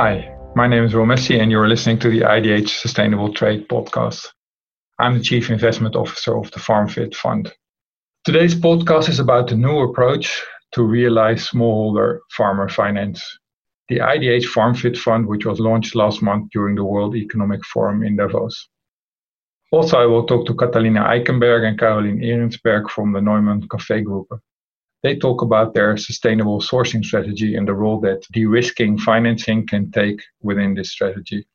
Hi, my name is Will Messi, and you're listening to the IDH Sustainable Trade podcast. I'm the Chief Investment Officer of the FarmFit Fund. Today's podcast is about the new approach to realize smallholder farmer finance. The IDH FarmFit Fund, which was launched last month during the World Economic Forum in Davos. Also, I will talk to Catalina Eikenberg and Caroline Ehrensberg from the Neumann Kaffee Group. They talk about their sustainable sourcing strategy and the role that de risking financing can take within this strategy.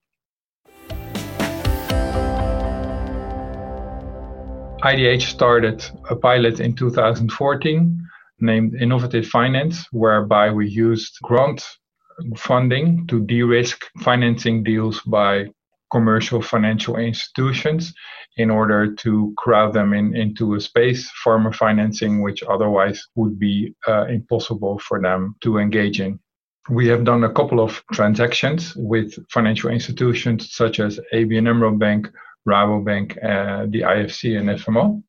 IDH started a pilot in 2014 named Innovative Finance, whereby we used grant funding to de risk financing deals by commercial financial institutions in order to crowd them in, into a space, farmer financing, which otherwise would be uh, impossible for them to engage in. We have done a couple of transactions with financial institutions such as ABN AMRO Bank, Rabobank, uh, the IFC, and FMO,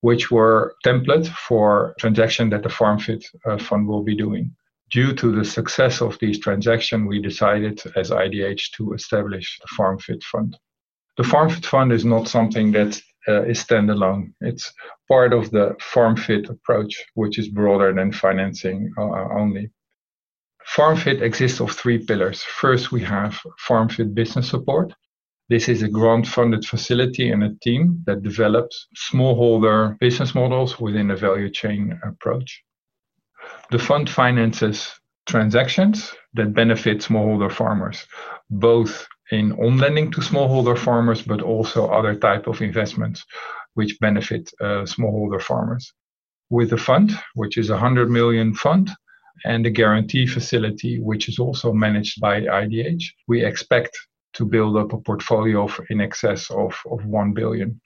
which were templates for transaction that the FarmFit uh, fund will be doing. Due to the success of these transactions, we decided as IDH to establish the FarmFit fund. The FarmFit fund is not something that uh, is standalone. It's part of the FarmFit approach, which is broader than financing uh, only. FarmFit exists of three pillars. First, we have FarmFit business support, this is a grant funded facility and a team that develops smallholder business models within a value chain approach. The fund finances transactions that benefit smallholder farmers, both in on lending to smallholder farmers, but also other type of investments which benefit uh, smallholder farmers. With the fund, which is a 100 million fund, and the guarantee facility, which is also managed by IDH, we expect to build up a portfolio of in excess of, of 1 billion.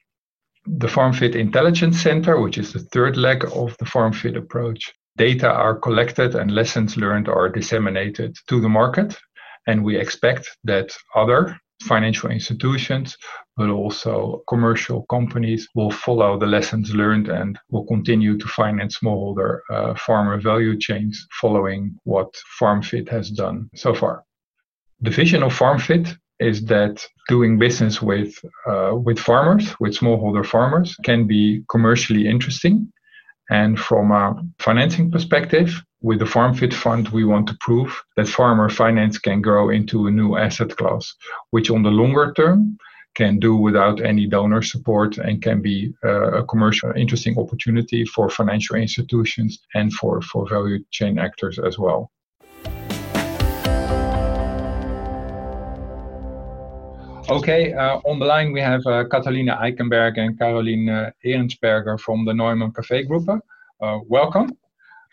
The FarmFit Intelligence Center, which is the third leg of the FarmFit approach, data are collected and lessons learned are disseminated to the market. And we expect that other financial institutions, but also commercial companies will follow the lessons learned and will continue to finance smallholder uh, farmer value chains following what FarmFit has done so far. The vision of FarmFit is that doing business with uh, with farmers, with smallholder farmers, can be commercially interesting. And from a financing perspective, with the FarmFit Fund, we want to prove that farmer finance can grow into a new asset class, which on the longer term can do without any donor support and can be uh, a commercial interesting opportunity for financial institutions and for, for value chain actors as well. Okay, uh, on the line we have uh, Catalina Eikenberg and Caroline uh, Ehrensberger from the Neumann Kaffee Group. Uh, welcome.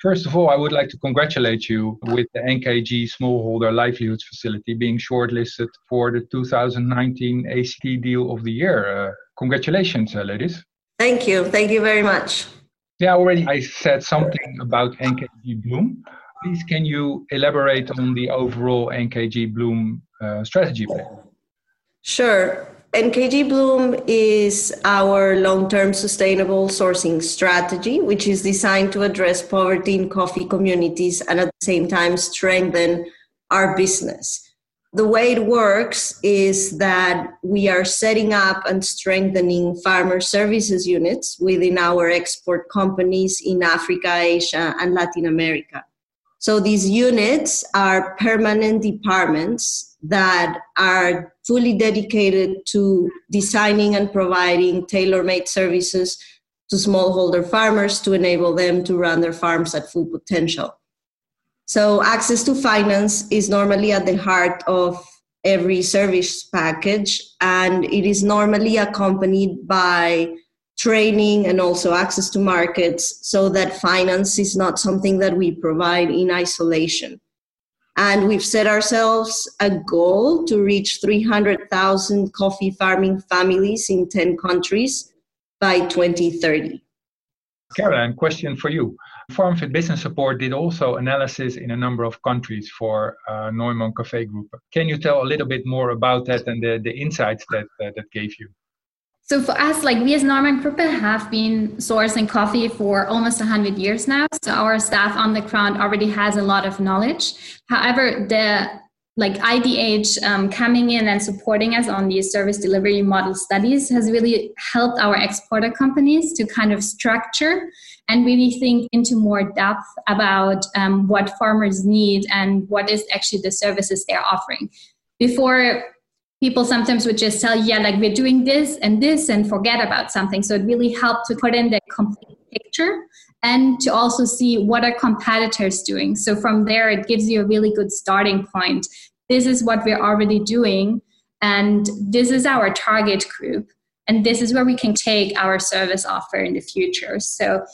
First of all, I would like to congratulate you with the NKG Smallholder Livelihoods Facility being shortlisted for the 2019 ACT Deal of the Year. Uh, congratulations, uh, ladies. Thank you. Thank you very much. Yeah, already I said something about NKG Bloom. Please, can you elaborate on the overall NKG Bloom strategy plan? Sure. NKG Bloom is our long term sustainable sourcing strategy, which is designed to address poverty in coffee communities and at the same time strengthen our business. The way it works is that we are setting up and strengthening farmer services units within our export companies in Africa, Asia, and Latin America. So these units are permanent departments that are fully dedicated to designing and providing tailor-made services to smallholder farmers to enable them to run their farms at full potential. So access to finance is normally at the heart of every service package and it is normally accompanied by training and also access to markets so that finance is not something that we provide in isolation. And we've set ourselves a goal to reach 300,000 coffee farming families in 10 countries by 2030. Caroline, question for you. FarmFit Business Support did also analysis in a number of countries for uh, Neumann Kaffee Group. Can you tell a little bit more about that and the, the insights that, uh, that gave you? So for us, like we as Neumann Gruppe have been sourcing coffee for almost 100 years now. So our staff on the ground already has a lot of knowledge. However, the like IDH um, coming in and supporting us on these service delivery model studies has really helped our exporter companies to kind of structure and really think into more depth about um, what farmers need and what is actually the services they're offering. Before, people sometimes would just tell, yeah, like we're doing this and this and forget about something. So it really helped to put in the complete picture and to also see what are competitors doing. So from there, it gives you a really good starting point. This is what we're already doing, and this is our target group, and this is where we can take our service offer in the future. So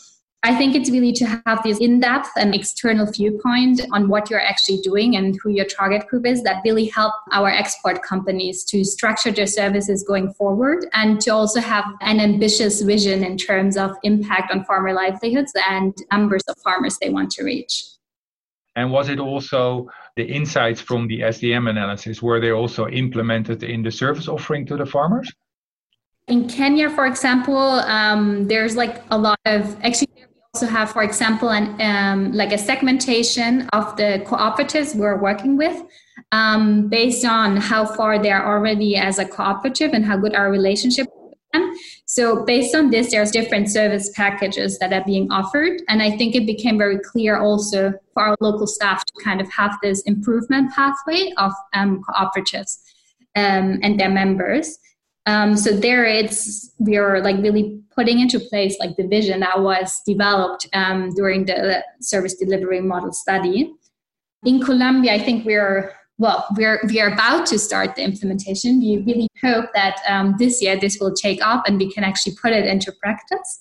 I think it's really to have this in depth and external viewpoint on what you're actually doing and who your target group is that really help our export companies to structure their services going forward and to also have an ambitious vision in terms of impact on farmer livelihoods and numbers of farmers they want to reach. And was it also the insights from the SDM analysis, were they also implemented in the service offering to the farmers? In Kenya, for example, um, there's like a lot of actually also have, for example, an um, like a segmentation of the cooperatives we're working with um, based on how far they're already as a cooperative and how good our relationship. So based on this, there's different service packages that are being offered, and I think it became very clear also for our local staff to kind of have this improvement pathway of um, cooperatives um, and their members. Um, so there it's we are like really putting into place like the vision that was developed um, during the service delivery model study. In Colombia, I think we're well, we're we are about to start the implementation. We really hope that um, this year this will take up and we can actually put it into practice.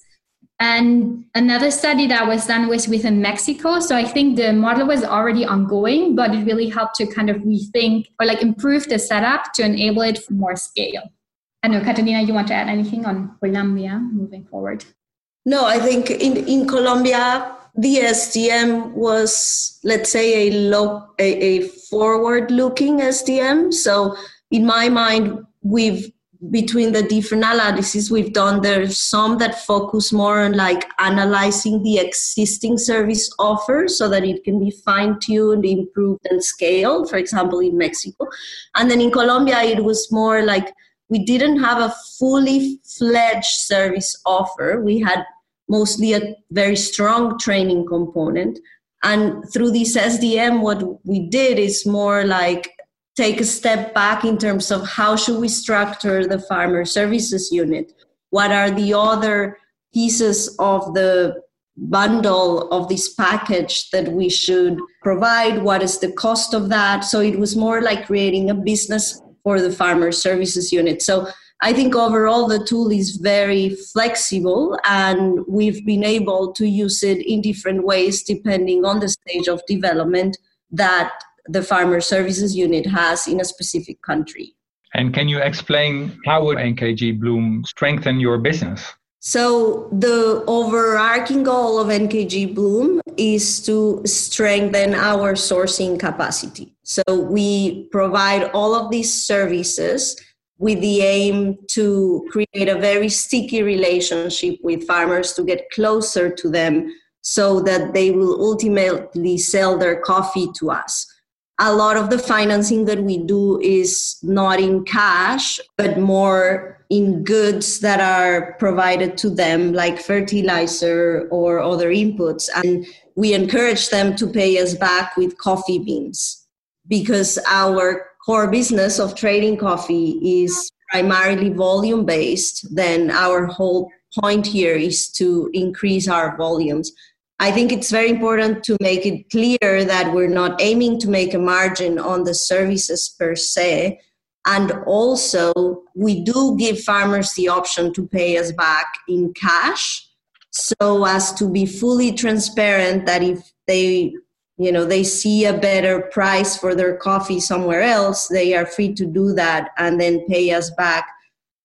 And another study that was done was within Mexico. So I think the model was already ongoing, but it really helped to kind of rethink or like improve the setup to enable it for more scale. I know, uh, Catalina, you want to add anything on Colombia moving forward? No, I think in, in Colombia, the SDM was, let's say, a, low, a, a forward looking SDM. So, in my mind, we've between the different analyses we've done, there's some that focus more on like analyzing the existing service offer so that it can be fine tuned, improved, and scaled, for example, in Mexico. And then in Colombia, it was more like we didn't have a fully fledged service offer. We had mostly a very strong training component. And through this SDM, what we did is more like take a step back in terms of how should we structure the farmer services unit? What are the other pieces of the bundle of this package that we should provide? What is the cost of that? So it was more like creating a business for the farmer services unit. So I think overall the tool is very flexible and we've been able to use it in different ways depending on the stage of development that the farmer services unit has in a specific country. And can you explain how would NKG Bloom strengthen your business? So the overarching goal of NKG Bloom is to strengthen our sourcing capacity. So we provide all of these services with the aim to create a very sticky relationship with farmers to get closer to them so that they will ultimately sell their coffee to us a lot of the financing that we do is not in cash, but more in goods that are provided to them, like fertilizer or other inputs. And we encourage them to pay us back with coffee beans because our core business of trading coffee is primarily volume based. Then our whole point here is to increase our volumes. I think it's very important to make it clear that we're not aiming to make a margin on the services per se. And also, we do give farmers the option to pay us back in cash so as to be fully transparent that if they you know they see a better price for their coffee somewhere else they are free to do that and then pay us back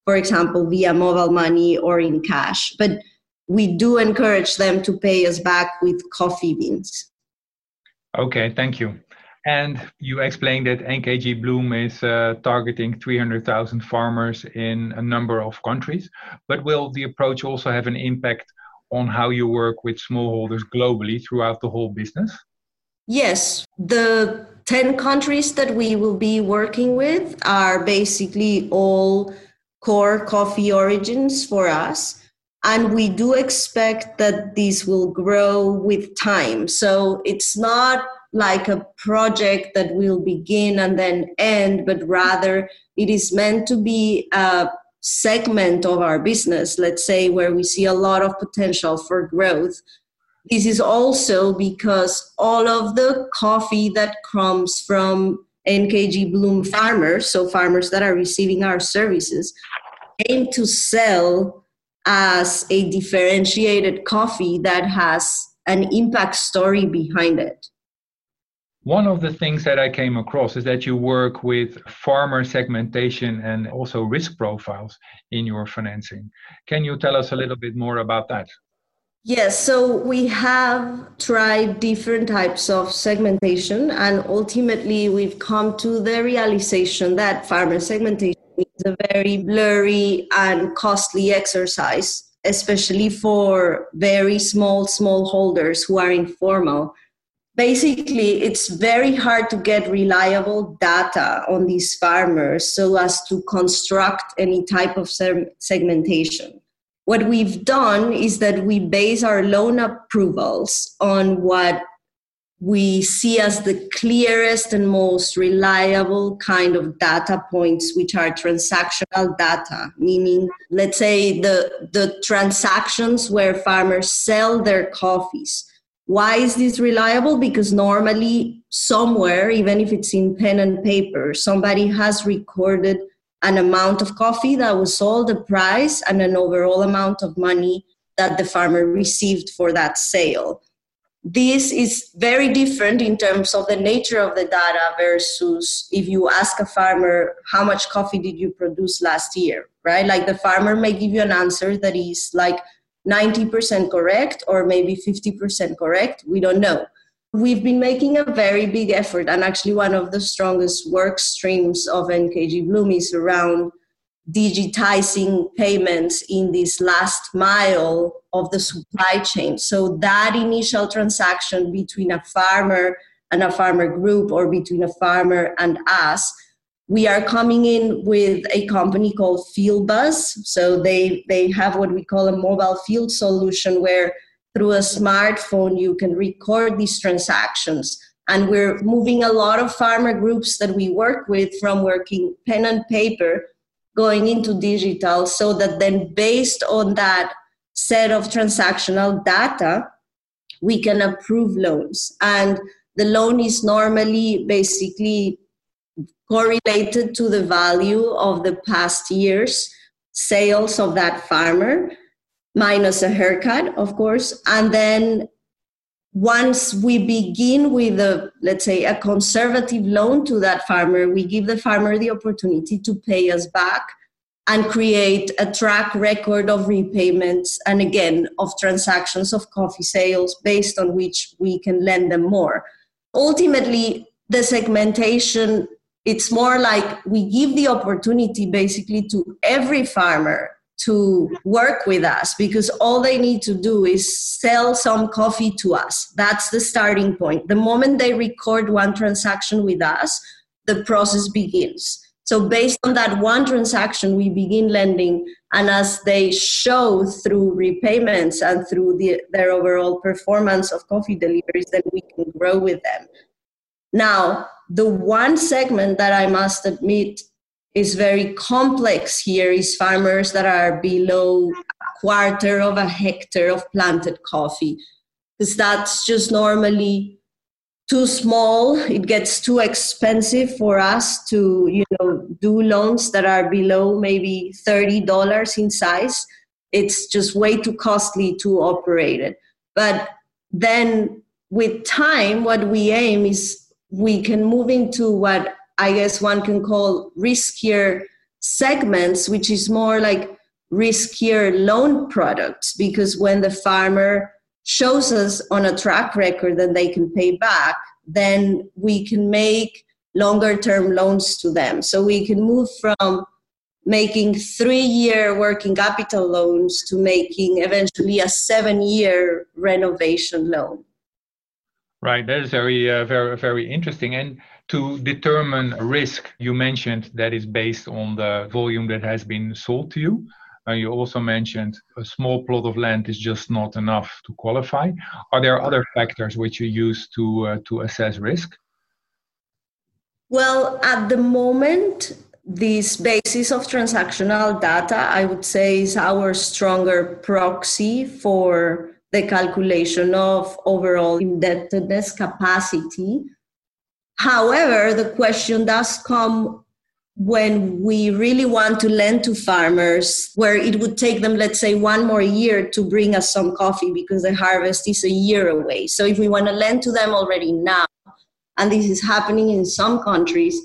for example via mobile money or in cash but we do encourage them to pay us back with coffee beans. Okay, thank you. And you explained that NKG Bloom is uh, targeting 300,000 farmers in a number of countries. But will the approach also have an impact on how you work with smallholders globally throughout the whole business? Yes. The 10 countries that we will be working with are basically all core coffee origins for us. And we do expect that these will grow with time. So it's not like a project that will begin and then end, but rather it is meant to be a segment of our business, let's say, where we see a lot of potential for growth. This is also because all of the coffee that comes from NKG Bloom farmers, so farmers that are receiving our services, aim to sell as a differentiated coffee that has an impact story behind it. One of the things that I came across is that you work with farmer segmentation and also risk profiles in your financing. Can you tell us a little bit more about that? Yes, so we have tried different types of segmentation, and ultimately, we've come to the realization that farmer segmentation is a very blurry and costly exercise, especially for very small smallholders who are informal basically it's very hard to get reliable data on these farmers so as to construct any type of segmentation. What we've done is that we base our loan approvals on what we see as the clearest and most reliable kind of data points which are transactional data meaning let's say the the transactions where farmers sell their coffees why is this reliable? Because normally, somewhere, even if it's in pen and paper, somebody has recorded an amount of coffee that was sold, the price, and an overall amount of money that the farmer received for that sale. This is very different in terms of the nature of the data versus if you ask a farmer, how much coffee did you produce last year, right? Like the farmer may give you an answer that is like, 90% correct or maybe 50% correct. We don't know. We've been making a very big effort, and actually, one of the strongest work streams of NKG Bloom is around digitizing payments in this last mile of the supply chain. So, that initial transaction between a farmer and a farmer group or between a farmer and us we are coming in with a company called FieldBuzz. So they they have what we call a mobile field solution where through a smartphone you can record these transactions. And we're moving a lot of farmer groups that we work with from working pen and paper going into digital so that then based on that set of transactional data we can approve loans and the loan is normally basically correlated to the value of the past year's sales of that farmer, minus a haircut, of course. And then once we begin with a let's say a conservative loan to that farmer we give the farmer the opportunity to pay us back and create a track record of repayments and again of transactions of coffee sales based on which we can lend them more ultimately the segmentation it's more like we give the opportunity basically to every farmer to work with us because all they need to do is sell some coffee to us. That's the starting point. The moment they record one transaction with us, the process begins. So, based on that one transaction, we begin lending, and as they show through repayments and through the, their overall performance of coffee deliveries, then we can grow with them. Now, the one segment that I must admit is very complex here is farmers that are below a quarter of a hectare of planted coffee. Because that's just normally too small. It gets too expensive for us to you know do loans that are below maybe $30 in size. It's just way too costly to operate it. But then with time what we aim is we can move into what I guess one can call riskier segments, which is more like riskier loan products, because when the farmer shows us on a track record that they can pay back, then we can make longer term loans to them. So we can move from making three year working capital loans to making eventually a seven year renovation loan. Right, that is very, uh, very, very interesting. And to determine risk, you mentioned that is based on the volume that has been sold to you. Uh, you also mentioned a small plot of land is just not enough to qualify. Are there other factors which you use to uh, to assess risk? Well, at the moment, this basis of transactional data, I would say, is our stronger proxy for the calculation of overall indebtedness capacity. However, the question does come when we really want to lend to farmers where it would take them let's say one more year to bring us some coffee because the harvest is a year away so if we want to lend to them already now and this is happening in some countries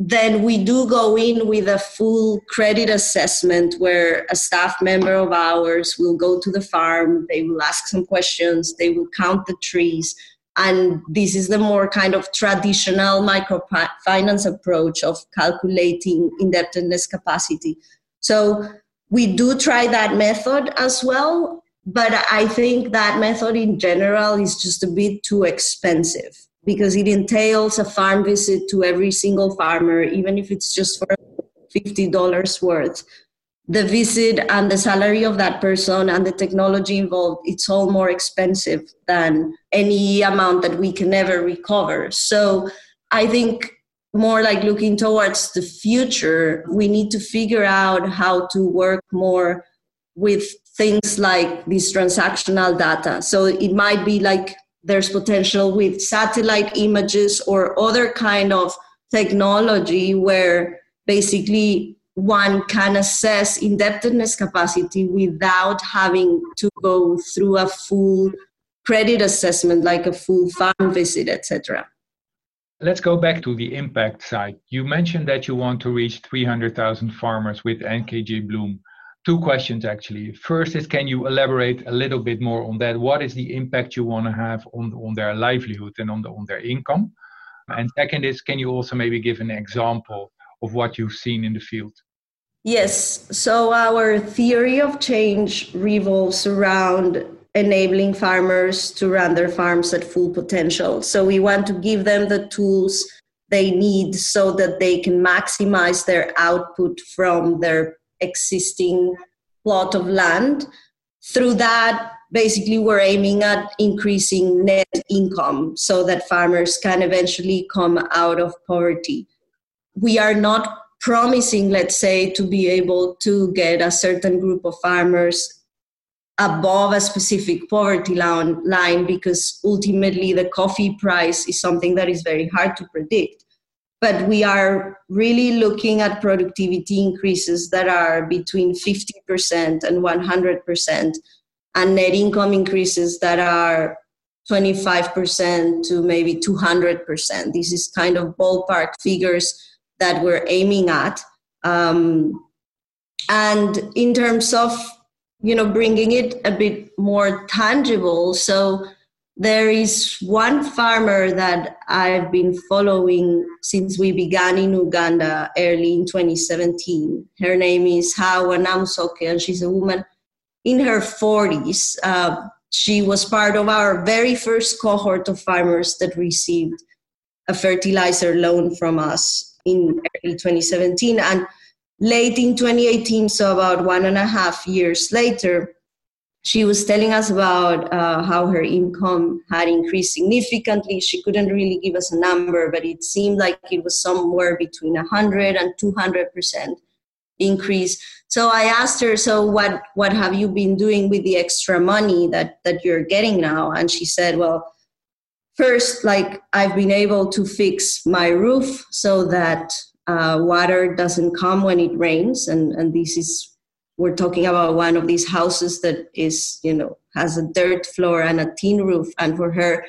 then we do go in with a full credit assessment where a staff member of ours will go to the farm they will ask some questions they will count the trees and this is the more kind of traditional microfinance approach of calculating indebtedness capacity. So we do try that method as well, but I think that method in general is just a bit too expensive because it entails a farm visit to every single farmer, even if it's just for $50 worth. The visit and the salary of that person and the technology involved it's all more expensive than any amount that we can ever recover. So i think more like looking towards the future we need to figure out how to work more with things like this transactional data. So it might be like there's potential with satellite images or other kind of technology where basically one can assess indebtedness capacity without having to go through a full credit assessment like a full farm visit etc let's go back to the impact side. You mentioned that you want to reach 300000 farmers with NKG Bloom two questions actually first is can you elaborate a little bit more on that what is the impact you want to have on, on their livelihood and on, the, on their income and second is can you also maybe give an example of what you've seen in the field Yes. So our theory of change revolves around enabling farmers to run their farms at full potential. So we want to give them the tools they need so that they can maximize their output from their existing plot of land. Through that, basically, we're aiming at increasing net income so that farmers can eventually come out of poverty. We are not promising, let's say, to be able to get a certain group of farmers above a specific poverty line because ultimately the coffee price is something that is very hard to predict. But we are really looking at productivity increases that are between 50% and 100%, and net income increases that are 25% to maybe 200%. This is kind of ballpark figures that we're aiming at. Um, and in terms of you know bringing it a bit more tangible so there is one farmer that i've been following since we began in uganda early in 2017 her name is hawa namsoke and she's a woman in her 40s uh, she was part of our very first cohort of farmers that received a fertilizer loan from us in early 2017. And late in 2018, so about one and a half years later, she was telling us about uh, how her income had increased significantly. She couldn't really give us a number, but it seemed like it was somewhere between 100 and 200 percent increase. So I asked her, "So what what have you been doing with the extra money that that you're getting now?" And she said, "Well." first, like I've been able to fix my roof so that uh, water doesn't come when it rains, and and this is we're talking about one of these houses that is you know has a dirt floor and a tin roof, and for her,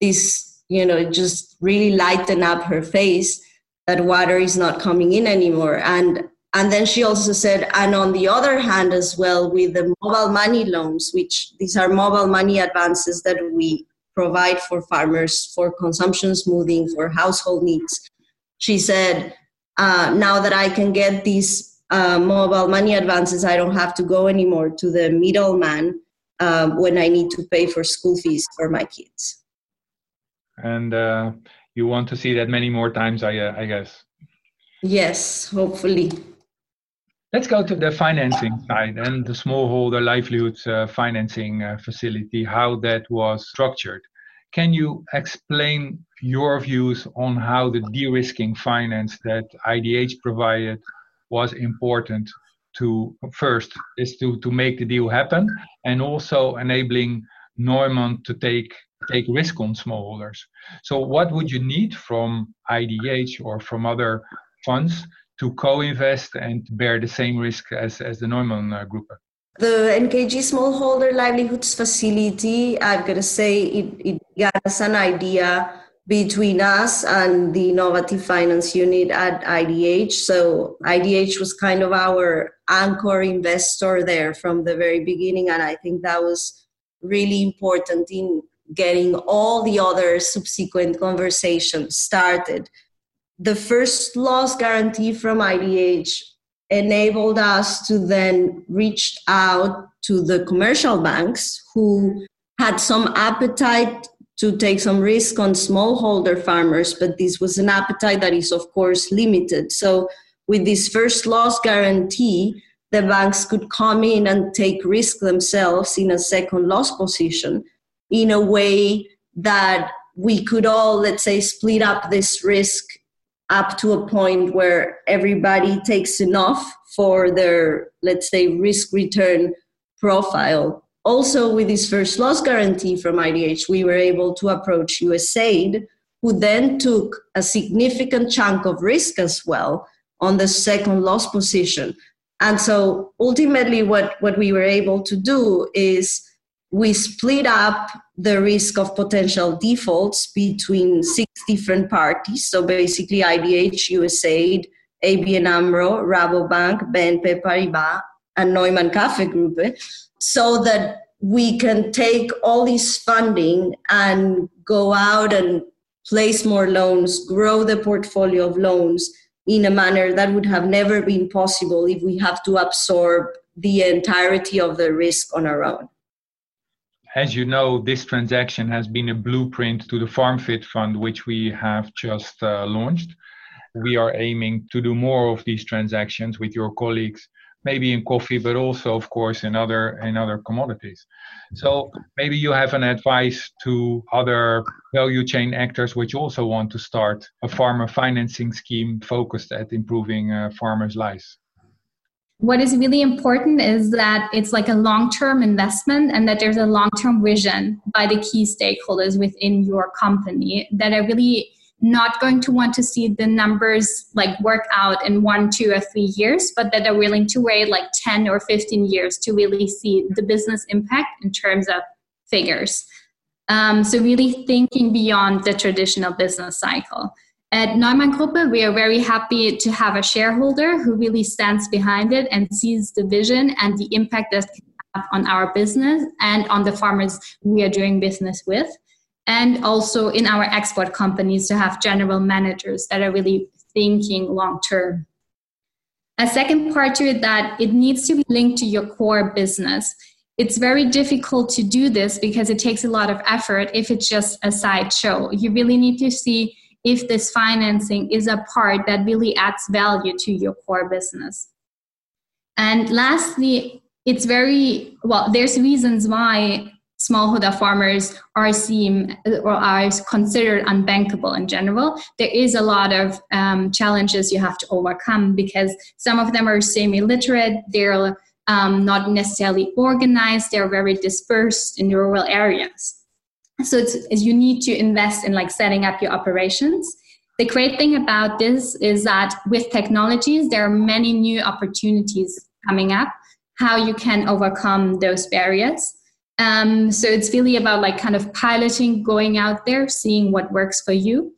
this you know just really lighten up her face that water is not coming in anymore and and then she also said, and on the other hand, as well, with the mobile money loans, which these are mobile money advances that we provide for farmers for consumption smoothing, for household needs. She said, uh, now that I can get these uh, mobile money advances, I don't have to go anymore to the middleman um, when I need to pay for school fees for my kids. and uh, you want to see that many more times, I, uh, I guess. Yes, hopefully. Let's go to the financing side and the smallholder livelihoods uh, financing uh, facility, how that was structured. Can you explain your views on how the de-risking finance that IDH provided was important to first is to to make the deal happen and also enabling Neumann to take take risk on smallholders. So what would you need from IDH or from other funds to co-invest and bear the same risk as, as the Neumann uh, Group? The NKG Smallholder Livelihoods Facility, I've got to say, it, it us an idea between us and the innovative finance unit at IDH. So IDH was kind of our anchor investor there from the very beginning, and I think that was really important in getting all the other subsequent conversations started. The first loss guarantee from IDH enabled us to then reach out to the commercial banks who had some appetite to take some risk on smallholder farmers, but this was an appetite that is, of course, limited. So, with this first loss guarantee, the banks could come in and take risk themselves in a second loss position in a way that we could all, let's say, split up this risk up to a point where everybody takes enough for their, let's say, risk return profile also with this first loss guarantee from IDH, we were able to approach USAID, who then took a significant chunk of risk as well on the second loss position. And so ultimately, what, what we were able to do is we split up the risk of potential defaults between six different parties. So basically, IDH, USAID, ABN AMRO, Rabobank, BNP Paribas, and Neumann Kaffee Group so that we can take all this funding and go out and place more loans, grow the portfolio of loans in a manner that would have never been possible if we have to absorb the entirety of the risk on our own. As you know, this transaction has been a blueprint to the FarmFit Fund, which we have just uh, launched. We are aiming to do more of these transactions with your colleagues maybe in coffee, but also, of course, in other in other commodities. So maybe you have an advice to other value chain actors which also want to start a farmer financing scheme focused at improving uh, farmers' lives. What is really important is that it's like a long term investment and that there's a long term vision by the key stakeholders within your company that are really not going to want to see the numbers like work out in one, two, or three years, but that are willing to wait like 10 or 15 years to really see the business impact in terms of figures. Um, so, really thinking beyond the traditional business cycle. At Neumann Gruppe, we are very happy to have a shareholder who really stands behind it and sees the vision and the impact that can have on our business and on the farmers we are doing business with and also in our export companies to have general managers that are really thinking long term. A second part to it that it needs to be linked to your core business. It's very difficult to do this because it takes a lot of effort if it's just a sideshow. You really need to see if this financing is a part that really adds value to your core business. And lastly, it's very well, there's reasons why smallholder farmers are seen or are considered unbankable in general. There is a lot of um, challenges you have to overcome because some of them are semi-literate. They're um, not necessarily organized. They're very dispersed in rural areas. So it's, it's you need to invest in like setting up your operations. The great thing about this is that with technologies, there are many new opportunities coming up. How you can overcome those barriers um, so it's really about like kind of piloting, going out there, seeing what works for you.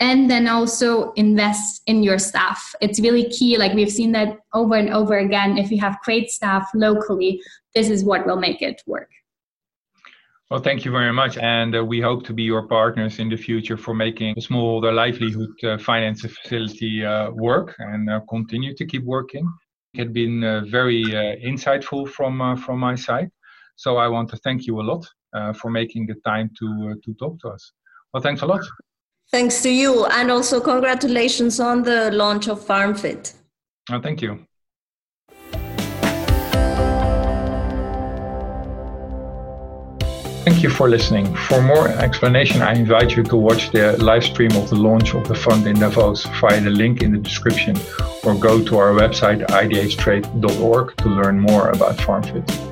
And then also invest in your staff. It's really key. Like we've seen that over and over again. If you have great staff locally, this is what will make it work. Well, thank you very much. And uh, we hope to be your partners in the future for making the smallholder livelihood uh, finance facility uh, work and uh, continue to keep working. It had been uh, very uh, insightful from, from my side. So I want to thank you a lot uh, for making the time to uh, to talk to us. Well, thanks a lot. Thanks to you, and also congratulations on the launch of FarmFit. Oh, thank you. Thank you for listening. For more explanation, I invite you to watch the live stream of the launch of the fund in Davos via the link in the description or go to our website idhtrade.org to learn more about FarmFit.